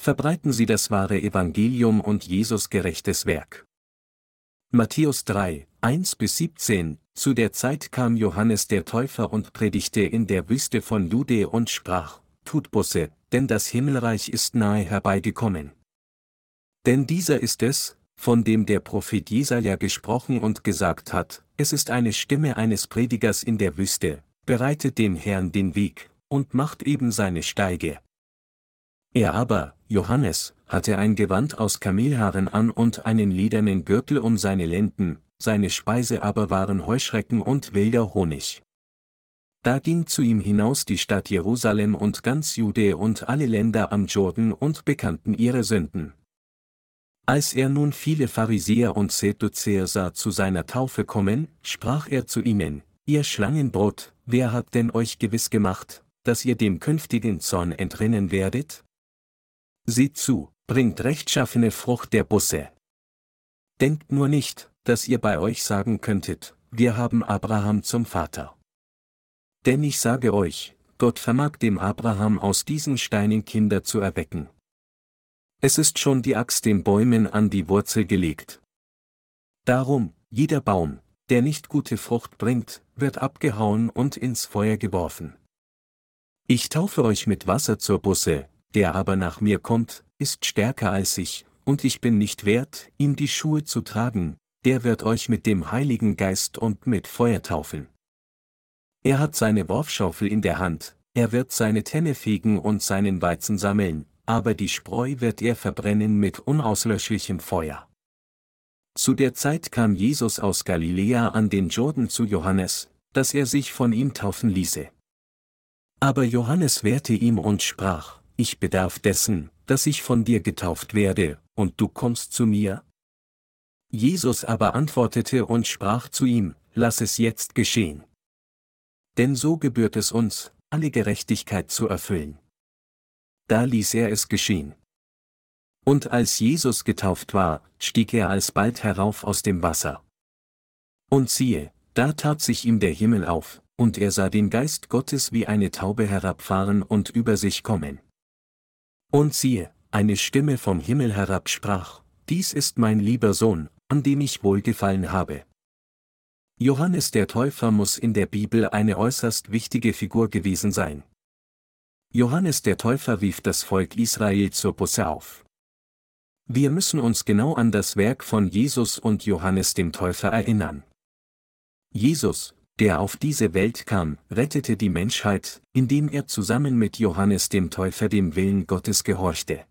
verbreiten sie das wahre Evangelium und Jesus gerechtes Werk. Matthäus 3, 1 bis 17, zu der Zeit kam Johannes der Täufer und predigte in der Wüste von Jude und sprach, Tut Busse, denn das Himmelreich ist nahe herbeigekommen. Denn dieser ist es, von dem der Prophet Jesaja gesprochen und gesagt hat, es ist eine Stimme eines Predigers in der Wüste, bereitet dem Herrn den Weg, und macht eben seine Steige. Er aber, Johannes, hatte ein Gewand aus Kamelhaaren an und einen ledernen Gürtel um seine Lenden, seine Speise aber waren Heuschrecken und wilder Honig. Da ging zu ihm hinaus die Stadt Jerusalem und ganz Jude und alle Länder am Jordan und bekannten ihre Sünden. Als er nun viele Pharisäer und Sedduzäer sah zu seiner Taufe kommen, sprach er zu ihnen, ihr Schlangenbrot, wer hat denn euch gewiss gemacht, dass ihr dem künftigen Zorn entrinnen werdet? Seht zu, bringt rechtschaffene Frucht der Busse. Denkt nur nicht, dass ihr bei euch sagen könntet, wir haben Abraham zum Vater. Denn ich sage euch, Gott vermag dem Abraham aus diesen Steinen Kinder zu erwecken. Es ist schon die Axt den Bäumen an die Wurzel gelegt. Darum, jeder Baum, der nicht gute Frucht bringt, wird abgehauen und ins Feuer geworfen. Ich taufe euch mit Wasser zur Busse, der aber nach mir kommt, ist stärker als ich, und ich bin nicht wert, ihm die Schuhe zu tragen, der wird euch mit dem Heiligen Geist und mit Feuer taufen. Er hat seine Worfschaufel in der Hand, er wird seine Tenne fegen und seinen Weizen sammeln, aber die Spreu wird er verbrennen mit unauslöschlichem Feuer. Zu der Zeit kam Jesus aus Galiläa an den Jordan zu Johannes, dass er sich von ihm taufen ließe. Aber Johannes wehrte ihm und sprach, ich bedarf dessen, dass ich von dir getauft werde, und du kommst zu mir? Jesus aber antwortete und sprach zu ihm, Lass es jetzt geschehen. Denn so gebührt es uns, alle Gerechtigkeit zu erfüllen. Da ließ er es geschehen. Und als Jesus getauft war, stieg er alsbald herauf aus dem Wasser. Und siehe, da tat sich ihm der Himmel auf, und er sah den Geist Gottes wie eine Taube herabfahren und über sich kommen. Und siehe, eine Stimme vom Himmel herab sprach, Dies ist mein lieber Sohn, an dem ich wohlgefallen habe. Johannes der Täufer muss in der Bibel eine äußerst wichtige Figur gewesen sein. Johannes der Täufer rief das Volk Israel zur Busse auf. Wir müssen uns genau an das Werk von Jesus und Johannes dem Täufer erinnern. Jesus, der auf diese Welt kam, rettete die Menschheit, indem er zusammen mit Johannes dem Täufer dem Willen Gottes gehorchte.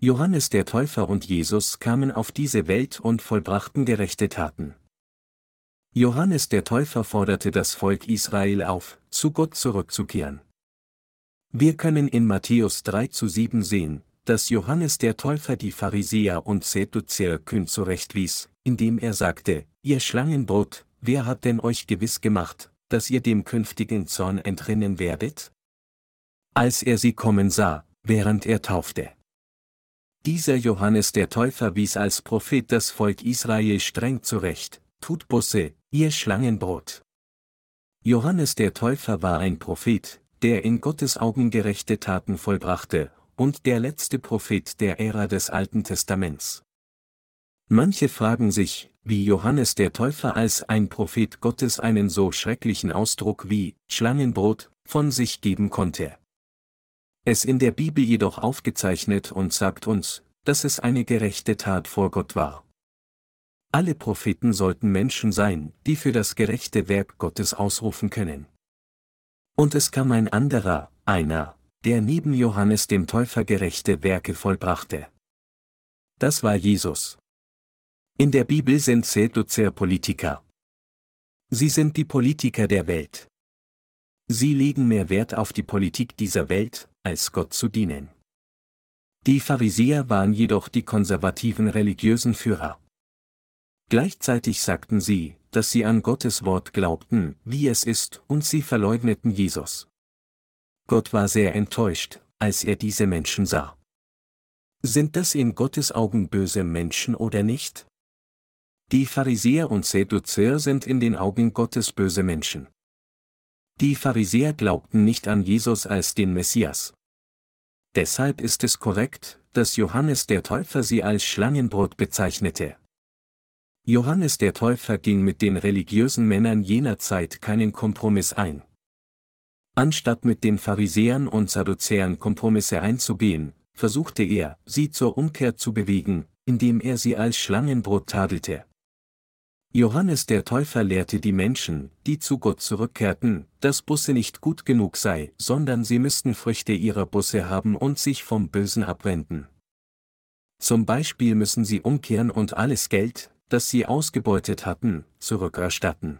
Johannes der Täufer und Jesus kamen auf diese Welt und vollbrachten gerechte Taten. Johannes der Täufer forderte das Volk Israel auf, zu Gott zurückzukehren. Wir können in Matthäus 3 zu 7 sehen, dass Johannes der Täufer die Pharisäer und Sedduzäer kühn zurechtwies, indem er sagte, ihr Schlangenbrot, Wer hat denn euch gewiss gemacht, dass ihr dem künftigen Zorn entrinnen werdet? Als er sie kommen sah, während er taufte. Dieser Johannes der Täufer wies als Prophet das Volk Israel streng zurecht, tut Busse, ihr Schlangenbrot. Johannes der Täufer war ein Prophet, der in Gottes Augen gerechte Taten vollbrachte, und der letzte Prophet der Ära des Alten Testaments. Manche fragen sich, wie Johannes der Täufer als ein Prophet Gottes einen so schrecklichen Ausdruck wie Schlangenbrot von sich geben konnte. Es in der Bibel jedoch aufgezeichnet und sagt uns, dass es eine gerechte Tat vor Gott war. Alle Propheten sollten Menschen sein, die für das gerechte Werk Gottes ausrufen können. Und es kam ein anderer, einer, der neben Johannes dem Täufer gerechte Werke vollbrachte. Das war Jesus. In der Bibel sind Seduzzer Politiker. Sie sind die Politiker der Welt. Sie legen mehr Wert auf die Politik dieser Welt, als Gott zu dienen. Die Pharisäer waren jedoch die konservativen religiösen Führer. Gleichzeitig sagten sie, dass sie an Gottes Wort glaubten, wie es ist, und sie verleugneten Jesus. Gott war sehr enttäuscht, als er diese Menschen sah. Sind das in Gottes Augen böse Menschen oder nicht? Die Pharisäer und Sedduzäer sind in den Augen Gottes böse Menschen. Die Pharisäer glaubten nicht an Jesus als den Messias. Deshalb ist es korrekt, dass Johannes der Täufer sie als Schlangenbrot bezeichnete. Johannes der Täufer ging mit den religiösen Männern jener Zeit keinen Kompromiss ein. Anstatt mit den Pharisäern und Sadduzäern Kompromisse einzugehen, versuchte er, sie zur Umkehr zu bewegen, indem er sie als Schlangenbrot tadelte. Johannes der Täufer lehrte die Menschen, die zu Gott zurückkehrten, dass Busse nicht gut genug sei, sondern sie müssten Früchte ihrer Busse haben und sich vom Bösen abwenden. Zum Beispiel müssen sie umkehren und alles Geld, das sie ausgebeutet hatten, zurückerstatten.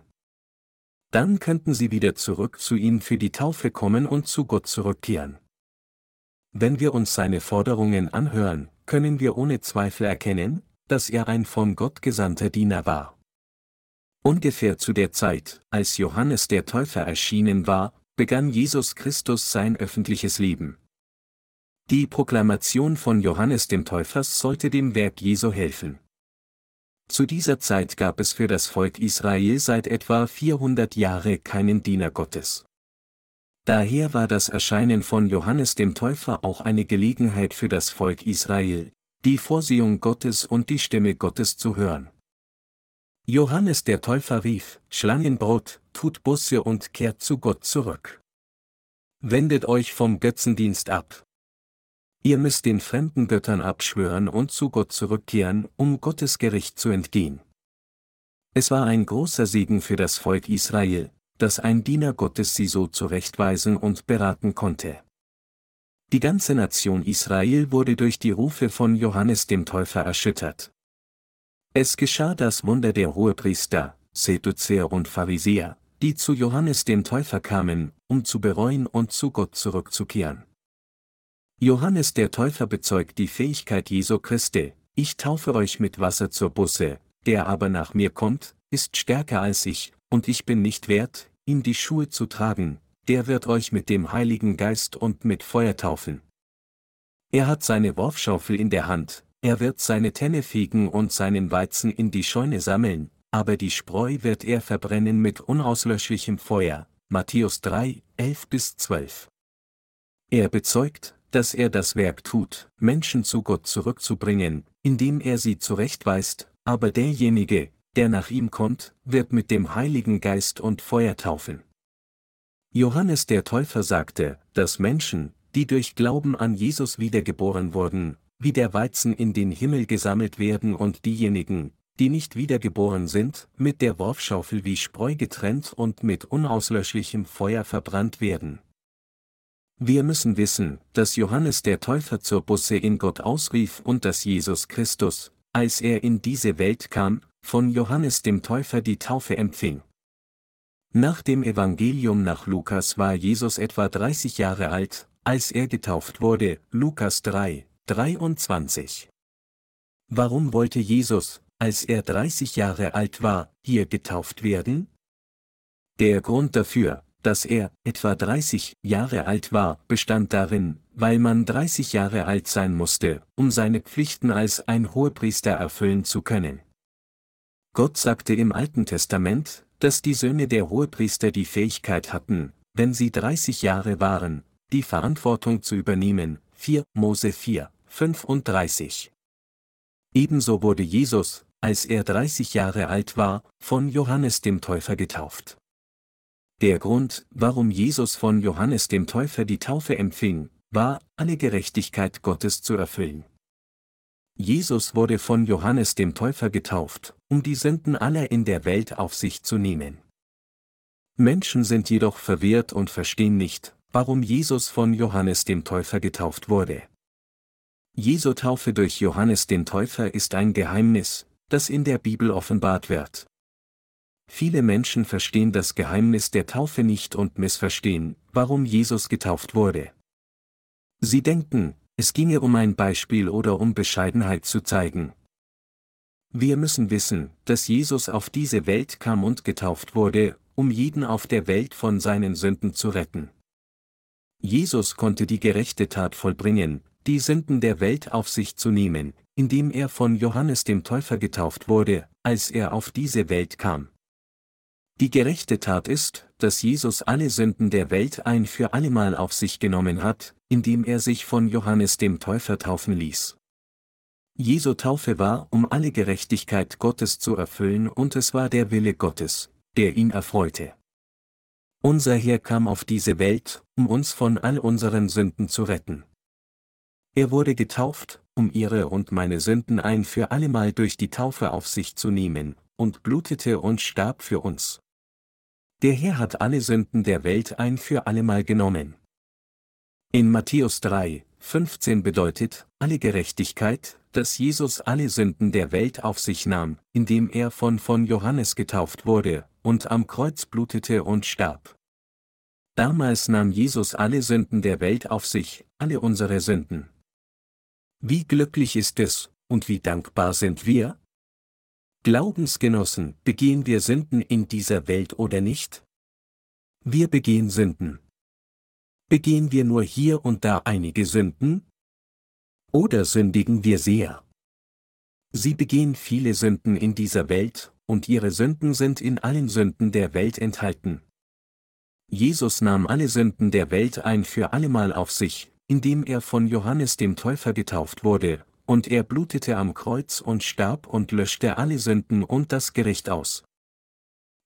Dann könnten sie wieder zurück zu ihm für die Taufe kommen und zu Gott zurückkehren. Wenn wir uns seine Forderungen anhören, können wir ohne Zweifel erkennen, dass er ein von Gott gesandter Diener war. Ungefähr zu der Zeit, als Johannes der Täufer erschienen war, begann Jesus Christus sein öffentliches Leben. Die Proklamation von Johannes dem Täufers sollte dem Werk Jesu helfen. Zu dieser Zeit gab es für das Volk Israel seit etwa 400 Jahre keinen Diener Gottes. Daher war das Erscheinen von Johannes dem Täufer auch eine Gelegenheit für das Volk Israel, die Vorsehung Gottes und die Stimme Gottes zu hören. Johannes der Täufer rief, Schlangenbrot, tut Busse und kehrt zu Gott zurück. Wendet euch vom Götzendienst ab. Ihr müsst den fremden Göttern abschwören und zu Gott zurückkehren, um Gottes Gericht zu entgehen. Es war ein großer Segen für das Volk Israel, dass ein Diener Gottes sie so zurechtweisen und beraten konnte. Die ganze Nation Israel wurde durch die Rufe von Johannes dem Täufer erschüttert. Es geschah das Wunder der Hohepriester, Seduzer und Pharisäer, die zu Johannes dem Täufer kamen, um zu bereuen und zu Gott zurückzukehren. Johannes der Täufer bezeugt die Fähigkeit Jesu Christi, ich taufe euch mit Wasser zur Busse, der aber nach mir kommt, ist stärker als ich, und ich bin nicht wert, ihm die Schuhe zu tragen, der wird euch mit dem Heiligen Geist und mit Feuer taufen. Er hat seine Worfschaufel in der Hand, er wird seine Tenne fegen und seinen Weizen in die Scheune sammeln, aber die Spreu wird er verbrennen mit unauslöschlichem Feuer. Matthäus 3, 11 bis 12. Er bezeugt, dass er das Werk tut, Menschen zu Gott zurückzubringen, indem er sie zurechtweist, aber derjenige, der nach ihm kommt, wird mit dem Heiligen Geist und Feuer taufen. Johannes der Täufer sagte, dass Menschen, die durch Glauben an Jesus wiedergeboren wurden, wie der Weizen in den Himmel gesammelt werden und diejenigen, die nicht wiedergeboren sind, mit der Worfschaufel wie Spreu getrennt und mit unauslöschlichem Feuer verbrannt werden. Wir müssen wissen, dass Johannes der Täufer zur Busse in Gott ausrief und dass Jesus Christus, als er in diese Welt kam, von Johannes dem Täufer die Taufe empfing. Nach dem Evangelium nach Lukas war Jesus etwa 30 Jahre alt, als er getauft wurde, Lukas 3, 23. Warum wollte Jesus, als er 30 Jahre alt war, hier getauft werden? Der Grund dafür, dass er etwa 30 Jahre alt war, bestand darin, weil man 30 Jahre alt sein musste, um seine Pflichten als ein Hohepriester erfüllen zu können. Gott sagte im Alten Testament, dass die Söhne der Hohepriester die Fähigkeit hatten, wenn sie 30 Jahre waren, die Verantwortung zu übernehmen, 4 Mose 4, 35. Ebenso wurde Jesus, als er 30 Jahre alt war, von Johannes dem Täufer getauft. Der Grund, warum Jesus von Johannes dem Täufer die Taufe empfing, war, alle Gerechtigkeit Gottes zu erfüllen. Jesus wurde von Johannes dem Täufer getauft, um die Sünden aller in der Welt auf sich zu nehmen. Menschen sind jedoch verwirrt und verstehen nicht, warum Jesus von Johannes dem Täufer getauft wurde. Jesu Taufe durch Johannes den Täufer ist ein Geheimnis, das in der Bibel offenbart wird. Viele Menschen verstehen das Geheimnis der Taufe nicht und missverstehen, warum Jesus getauft wurde. Sie denken, es ginge um ein Beispiel oder um Bescheidenheit zu zeigen. Wir müssen wissen, dass Jesus auf diese Welt kam und getauft wurde, um jeden auf der Welt von seinen Sünden zu retten. Jesus konnte die gerechte Tat vollbringen, die Sünden der Welt auf sich zu nehmen, indem er von Johannes dem Täufer getauft wurde, als er auf diese Welt kam. Die gerechte Tat ist, dass Jesus alle Sünden der Welt ein für allemal auf sich genommen hat, indem er sich von Johannes dem Täufer taufen ließ. Jesu Taufe war, um alle Gerechtigkeit Gottes zu erfüllen und es war der Wille Gottes, der ihn erfreute. Unser Herr kam auf diese Welt, um uns von all unseren Sünden zu retten. Er wurde getauft, um ihre und meine Sünden ein für allemal durch die Taufe auf sich zu nehmen, und blutete und starb für uns. Der Herr hat alle Sünden der Welt ein für allemal genommen. In Matthäus 3, 15 bedeutet, alle Gerechtigkeit, dass Jesus alle Sünden der Welt auf sich nahm, indem er von von Johannes getauft wurde, und am Kreuz blutete und starb. Damals nahm Jesus alle Sünden der Welt auf sich, alle unsere Sünden. Wie glücklich ist es, und wie dankbar sind wir? Glaubensgenossen, begehen wir Sünden in dieser Welt oder nicht? Wir begehen Sünden. Begehen wir nur hier und da einige Sünden? Oder sündigen wir sehr? Sie begehen viele Sünden in dieser Welt, und ihre Sünden sind in allen Sünden der Welt enthalten. Jesus nahm alle Sünden der Welt ein für allemal auf sich, indem er von Johannes dem Täufer getauft wurde, und er blutete am Kreuz und starb und löschte alle Sünden und das Gericht aus.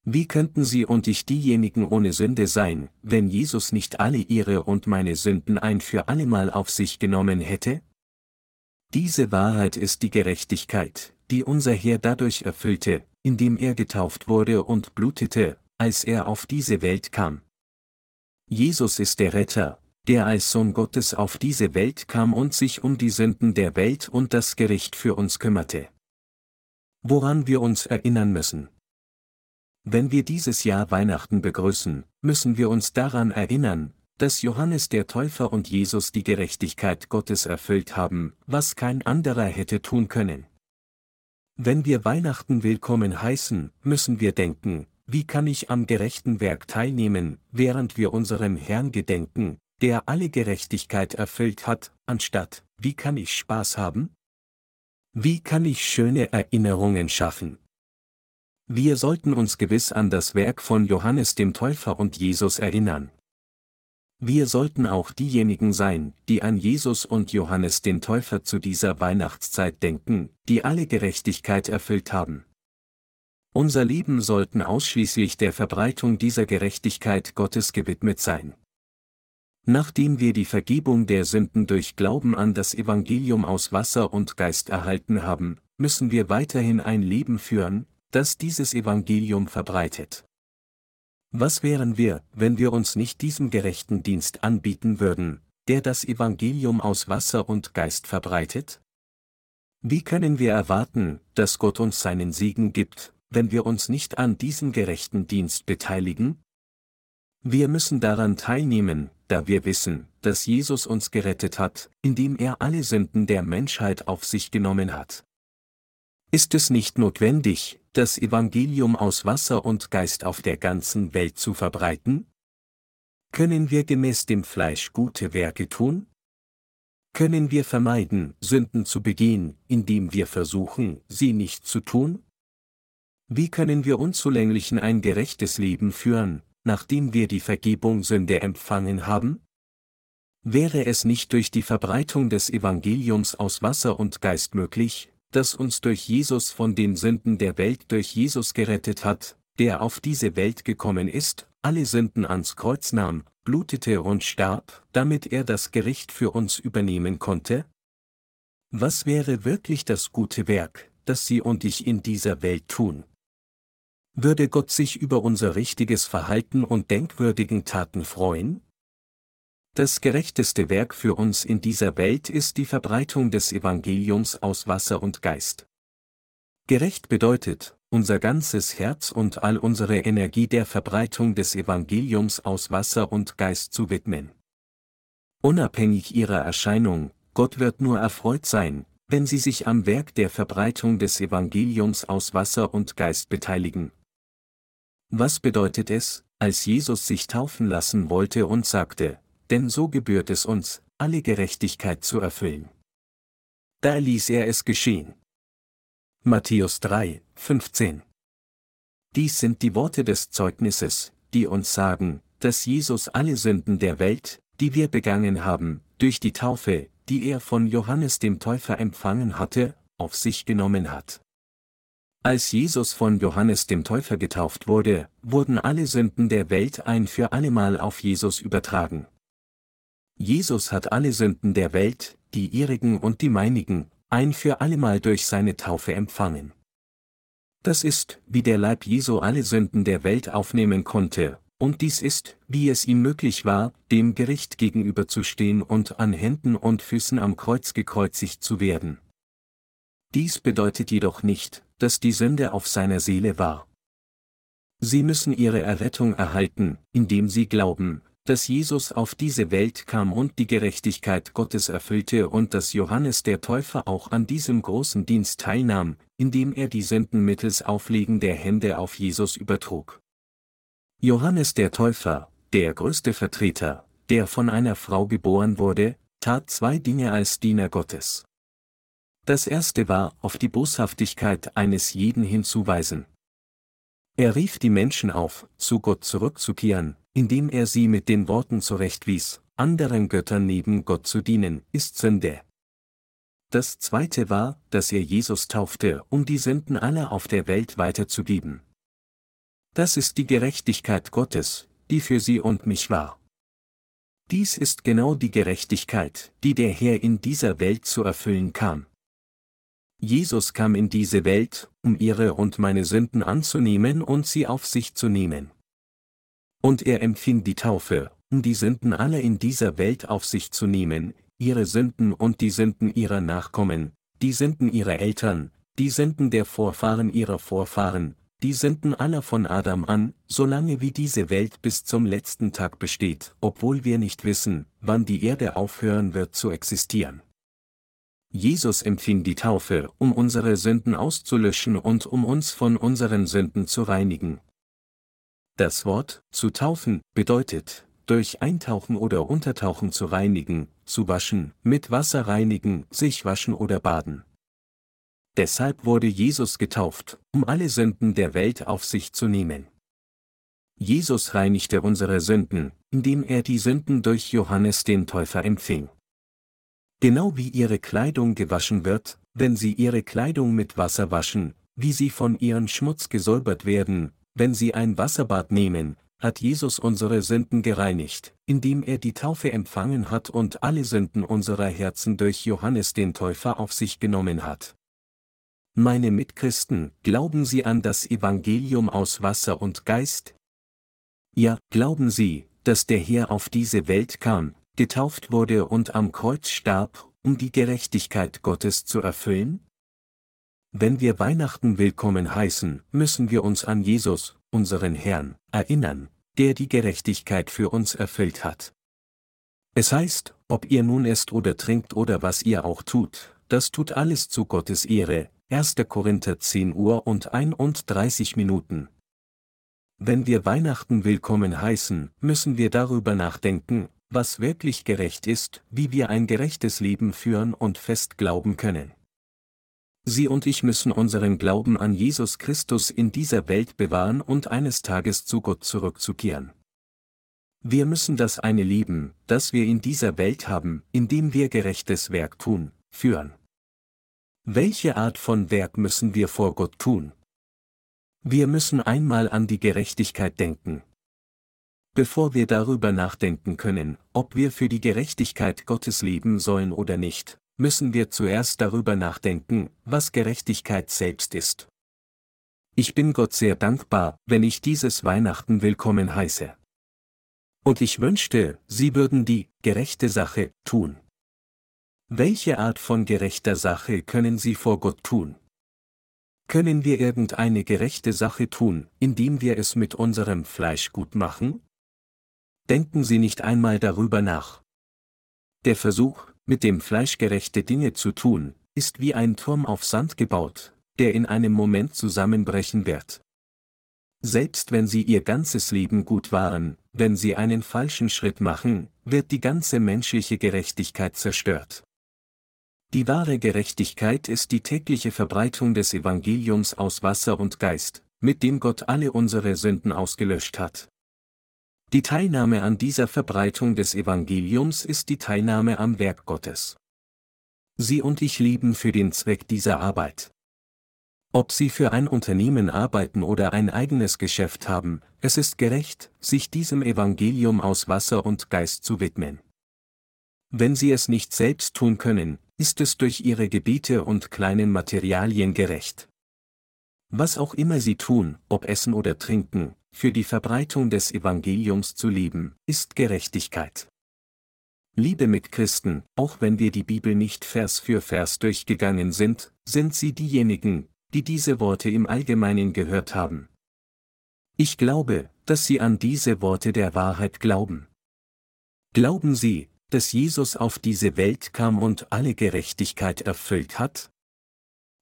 Wie könnten Sie und ich diejenigen ohne Sünde sein, wenn Jesus nicht alle Ihre und meine Sünden ein für allemal auf sich genommen hätte? Diese Wahrheit ist die Gerechtigkeit, die unser Herr dadurch erfüllte, indem er getauft wurde und blutete, als er auf diese Welt kam. Jesus ist der Retter, der als Sohn Gottes auf diese Welt kam und sich um die Sünden der Welt und das Gericht für uns kümmerte. Woran wir uns erinnern müssen. Wenn wir dieses Jahr Weihnachten begrüßen, müssen wir uns daran erinnern, dass Johannes der Täufer und Jesus die Gerechtigkeit Gottes erfüllt haben, was kein anderer hätte tun können. Wenn wir Weihnachten willkommen heißen, müssen wir denken, wie kann ich am gerechten Werk teilnehmen, während wir unserem Herrn gedenken, der alle Gerechtigkeit erfüllt hat, anstatt, wie kann ich Spaß haben? Wie kann ich schöne Erinnerungen schaffen? Wir sollten uns gewiss an das Werk von Johannes dem Täufer und Jesus erinnern. Wir sollten auch diejenigen sein, die an Jesus und Johannes den Täufer zu dieser Weihnachtszeit denken, die alle Gerechtigkeit erfüllt haben. Unser Leben sollten ausschließlich der Verbreitung dieser Gerechtigkeit Gottes gewidmet sein. Nachdem wir die Vergebung der Sünden durch Glauben an das Evangelium aus Wasser und Geist erhalten haben, müssen wir weiterhin ein Leben führen, das dieses Evangelium verbreitet. Was wären wir, wenn wir uns nicht diesem gerechten Dienst anbieten würden, der das Evangelium aus Wasser und Geist verbreitet? Wie können wir erwarten, dass Gott uns seinen Segen gibt, wenn wir uns nicht an diesem gerechten Dienst beteiligen? Wir müssen daran teilnehmen, da wir wissen, dass Jesus uns gerettet hat, indem er alle Sünden der Menschheit auf sich genommen hat. Ist es nicht notwendig, das Evangelium aus Wasser und Geist auf der ganzen Welt zu verbreiten? Können wir gemäß dem Fleisch gute Werke tun? Können wir vermeiden, Sünden zu begehen, indem wir versuchen, sie nicht zu tun? Wie können wir unzulänglichen ein gerechtes Leben führen, nachdem wir die Vergebung Sünde empfangen haben? Wäre es nicht durch die Verbreitung des Evangeliums aus Wasser und Geist möglich, das uns durch Jesus von den Sünden der Welt durch Jesus gerettet hat, der auf diese Welt gekommen ist, alle Sünden ans Kreuz nahm, blutete und starb, damit er das Gericht für uns übernehmen konnte? Was wäre wirklich das gute Werk, das Sie und ich in dieser Welt tun? Würde Gott sich über unser richtiges Verhalten und denkwürdigen Taten freuen? Das gerechteste Werk für uns in dieser Welt ist die Verbreitung des Evangeliums aus Wasser und Geist. Gerecht bedeutet, unser ganzes Herz und all unsere Energie der Verbreitung des Evangeliums aus Wasser und Geist zu widmen. Unabhängig ihrer Erscheinung, Gott wird nur erfreut sein, wenn sie sich am Werk der Verbreitung des Evangeliums aus Wasser und Geist beteiligen. Was bedeutet es, als Jesus sich taufen lassen wollte und sagte, denn so gebührt es uns, alle Gerechtigkeit zu erfüllen. Da ließ er es geschehen. Matthäus 3, 15 Dies sind die Worte des Zeugnisses, die uns sagen, dass Jesus alle Sünden der Welt, die wir begangen haben, durch die Taufe, die er von Johannes dem Täufer empfangen hatte, auf sich genommen hat. Als Jesus von Johannes dem Täufer getauft wurde, wurden alle Sünden der Welt ein für allemal auf Jesus übertragen. Jesus hat alle Sünden der Welt, die ihrigen und die meinigen, ein für allemal durch seine Taufe empfangen. Das ist, wie der Leib Jesu alle Sünden der Welt aufnehmen konnte, und dies ist, wie es ihm möglich war, dem Gericht gegenüberzustehen und an Händen und Füßen am Kreuz gekreuzigt zu werden. Dies bedeutet jedoch nicht, dass die Sünde auf seiner Seele war. Sie müssen ihre Errettung erhalten, indem sie glauben, dass Jesus auf diese Welt kam und die Gerechtigkeit Gottes erfüllte und dass Johannes der Täufer auch an diesem großen Dienst teilnahm, indem er die Sünden mittels Auflegen der Hände auf Jesus übertrug. Johannes der Täufer, der größte Vertreter, der von einer Frau geboren wurde, tat zwei Dinge als Diener Gottes. Das erste war, auf die Boshaftigkeit eines jeden hinzuweisen. Er rief die Menschen auf, zu Gott zurückzukehren, indem er sie mit den Worten zurechtwies, anderen Göttern neben Gott zu dienen, ist Sünde. Das zweite war, dass er Jesus taufte, um die Sünden aller auf der Welt weiterzugeben. Das ist die Gerechtigkeit Gottes, die für sie und mich war. Dies ist genau die Gerechtigkeit, die der Herr in dieser Welt zu erfüllen kam. Jesus kam in diese Welt, um ihre und meine Sünden anzunehmen und sie auf sich zu nehmen. Und er empfing die Taufe, um die Sünden aller in dieser Welt auf sich zu nehmen, ihre Sünden und die Sünden ihrer Nachkommen, die Sünden ihrer Eltern, die Sünden der Vorfahren ihrer Vorfahren, die Sünden aller von Adam an, solange wie diese Welt bis zum letzten Tag besteht, obwohl wir nicht wissen, wann die Erde aufhören wird zu existieren. Jesus empfing die Taufe, um unsere Sünden auszulöschen und um uns von unseren Sünden zu reinigen. Das Wort zu taufen bedeutet, durch Eintauchen oder Untertauchen zu reinigen, zu waschen, mit Wasser reinigen, sich waschen oder baden. Deshalb wurde Jesus getauft, um alle Sünden der Welt auf sich zu nehmen. Jesus reinigte unsere Sünden, indem er die Sünden durch Johannes den Täufer empfing. Genau wie ihre Kleidung gewaschen wird, wenn sie ihre Kleidung mit Wasser waschen, wie sie von ihren Schmutz gesäubert werden, wenn sie ein Wasserbad nehmen, hat Jesus unsere Sünden gereinigt, indem er die Taufe empfangen hat und alle Sünden unserer Herzen durch Johannes den Täufer auf sich genommen hat. Meine Mitchristen, glauben Sie an das Evangelium aus Wasser und Geist? Ja, glauben Sie, dass der Herr auf diese Welt kam, getauft wurde und am Kreuz starb, um die Gerechtigkeit Gottes zu erfüllen? Wenn wir Weihnachten willkommen heißen, müssen wir uns an Jesus, unseren Herrn, erinnern, der die Gerechtigkeit für uns erfüllt hat. Es heißt, ob ihr nun esst oder trinkt oder was ihr auch tut, das tut alles zu Gottes Ehre. 1. Korinther 10 Uhr und 31 Minuten. Wenn wir Weihnachten willkommen heißen, müssen wir darüber nachdenken, was wirklich gerecht ist, wie wir ein gerechtes Leben führen und fest glauben können. Sie und ich müssen unseren Glauben an Jesus Christus in dieser Welt bewahren und eines Tages zu Gott zurückzukehren. Wir müssen das eine Leben, das wir in dieser Welt haben, indem wir gerechtes Werk tun, führen. Welche Art von Werk müssen wir vor Gott tun? Wir müssen einmal an die Gerechtigkeit denken. Bevor wir darüber nachdenken können, ob wir für die Gerechtigkeit Gottes leben sollen oder nicht, müssen wir zuerst darüber nachdenken, was Gerechtigkeit selbst ist. Ich bin Gott sehr dankbar, wenn ich dieses Weihnachten willkommen heiße. Und ich wünschte, Sie würden die gerechte Sache tun. Welche Art von gerechter Sache können Sie vor Gott tun? Können wir irgendeine gerechte Sache tun, indem wir es mit unserem Fleisch gut machen? Denken Sie nicht einmal darüber nach. Der Versuch, mit dem Fleisch gerechte Dinge zu tun, ist wie ein Turm auf Sand gebaut, der in einem Moment zusammenbrechen wird. Selbst wenn Sie Ihr ganzes Leben gut waren, wenn Sie einen falschen Schritt machen, wird die ganze menschliche Gerechtigkeit zerstört. Die wahre Gerechtigkeit ist die tägliche Verbreitung des Evangeliums aus Wasser und Geist, mit dem Gott alle unsere Sünden ausgelöscht hat. Die Teilnahme an dieser Verbreitung des Evangeliums ist die Teilnahme am Werk Gottes. Sie und ich lieben für den Zweck dieser Arbeit. Ob Sie für ein Unternehmen arbeiten oder ein eigenes Geschäft haben, es ist gerecht, sich diesem Evangelium aus Wasser und Geist zu widmen. Wenn Sie es nicht selbst tun können, ist es durch Ihre Gebiete und kleinen Materialien gerecht. Was auch immer Sie tun, ob essen oder trinken, für die Verbreitung des Evangeliums zu lieben, ist Gerechtigkeit. Liebe Mitchristen, auch wenn wir die Bibel nicht Vers für Vers durchgegangen sind, sind Sie diejenigen, die diese Worte im Allgemeinen gehört haben. Ich glaube, dass Sie an diese Worte der Wahrheit glauben. Glauben Sie, dass Jesus auf diese Welt kam und alle Gerechtigkeit erfüllt hat?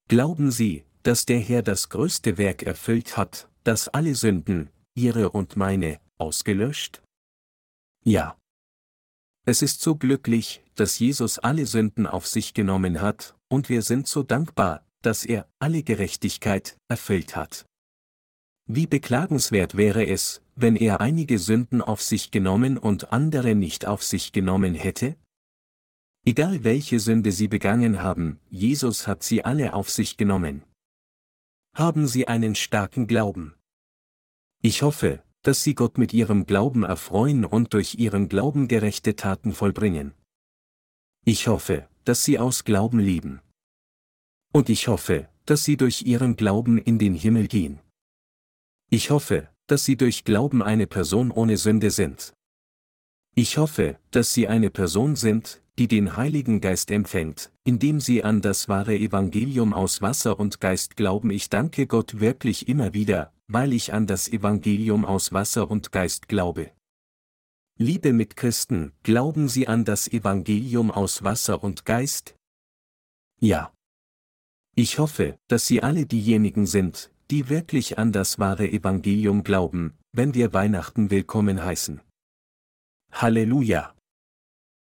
Glauben Sie, dass der Herr das größte Werk erfüllt hat, das alle Sünden, Ihre und meine, ausgelöscht? Ja. Es ist so glücklich, dass Jesus alle Sünden auf sich genommen hat, und wir sind so dankbar, dass er alle Gerechtigkeit erfüllt hat. Wie beklagenswert wäre es, wenn er einige Sünden auf sich genommen und andere nicht auf sich genommen hätte? Egal welche Sünde Sie begangen haben, Jesus hat sie alle auf sich genommen. Haben Sie einen starken Glauben. Ich hoffe, dass Sie Gott mit Ihrem Glauben erfreuen und durch Ihren Glauben gerechte Taten vollbringen. Ich hoffe, dass Sie aus Glauben lieben. Und ich hoffe, dass Sie durch Ihren Glauben in den Himmel gehen. Ich hoffe, dass Sie durch Glauben eine Person ohne Sünde sind. Ich hoffe, dass Sie eine Person sind, die den Heiligen Geist empfängt, indem Sie an das wahre Evangelium aus Wasser und Geist glauben. Ich danke Gott wirklich immer wieder, weil ich an das Evangelium aus Wasser und Geist glaube. Liebe Mitchristen, glauben Sie an das Evangelium aus Wasser und Geist? Ja. Ich hoffe, dass Sie alle diejenigen sind, die wirklich an das wahre Evangelium glauben, wenn wir Weihnachten willkommen heißen. Halleluja!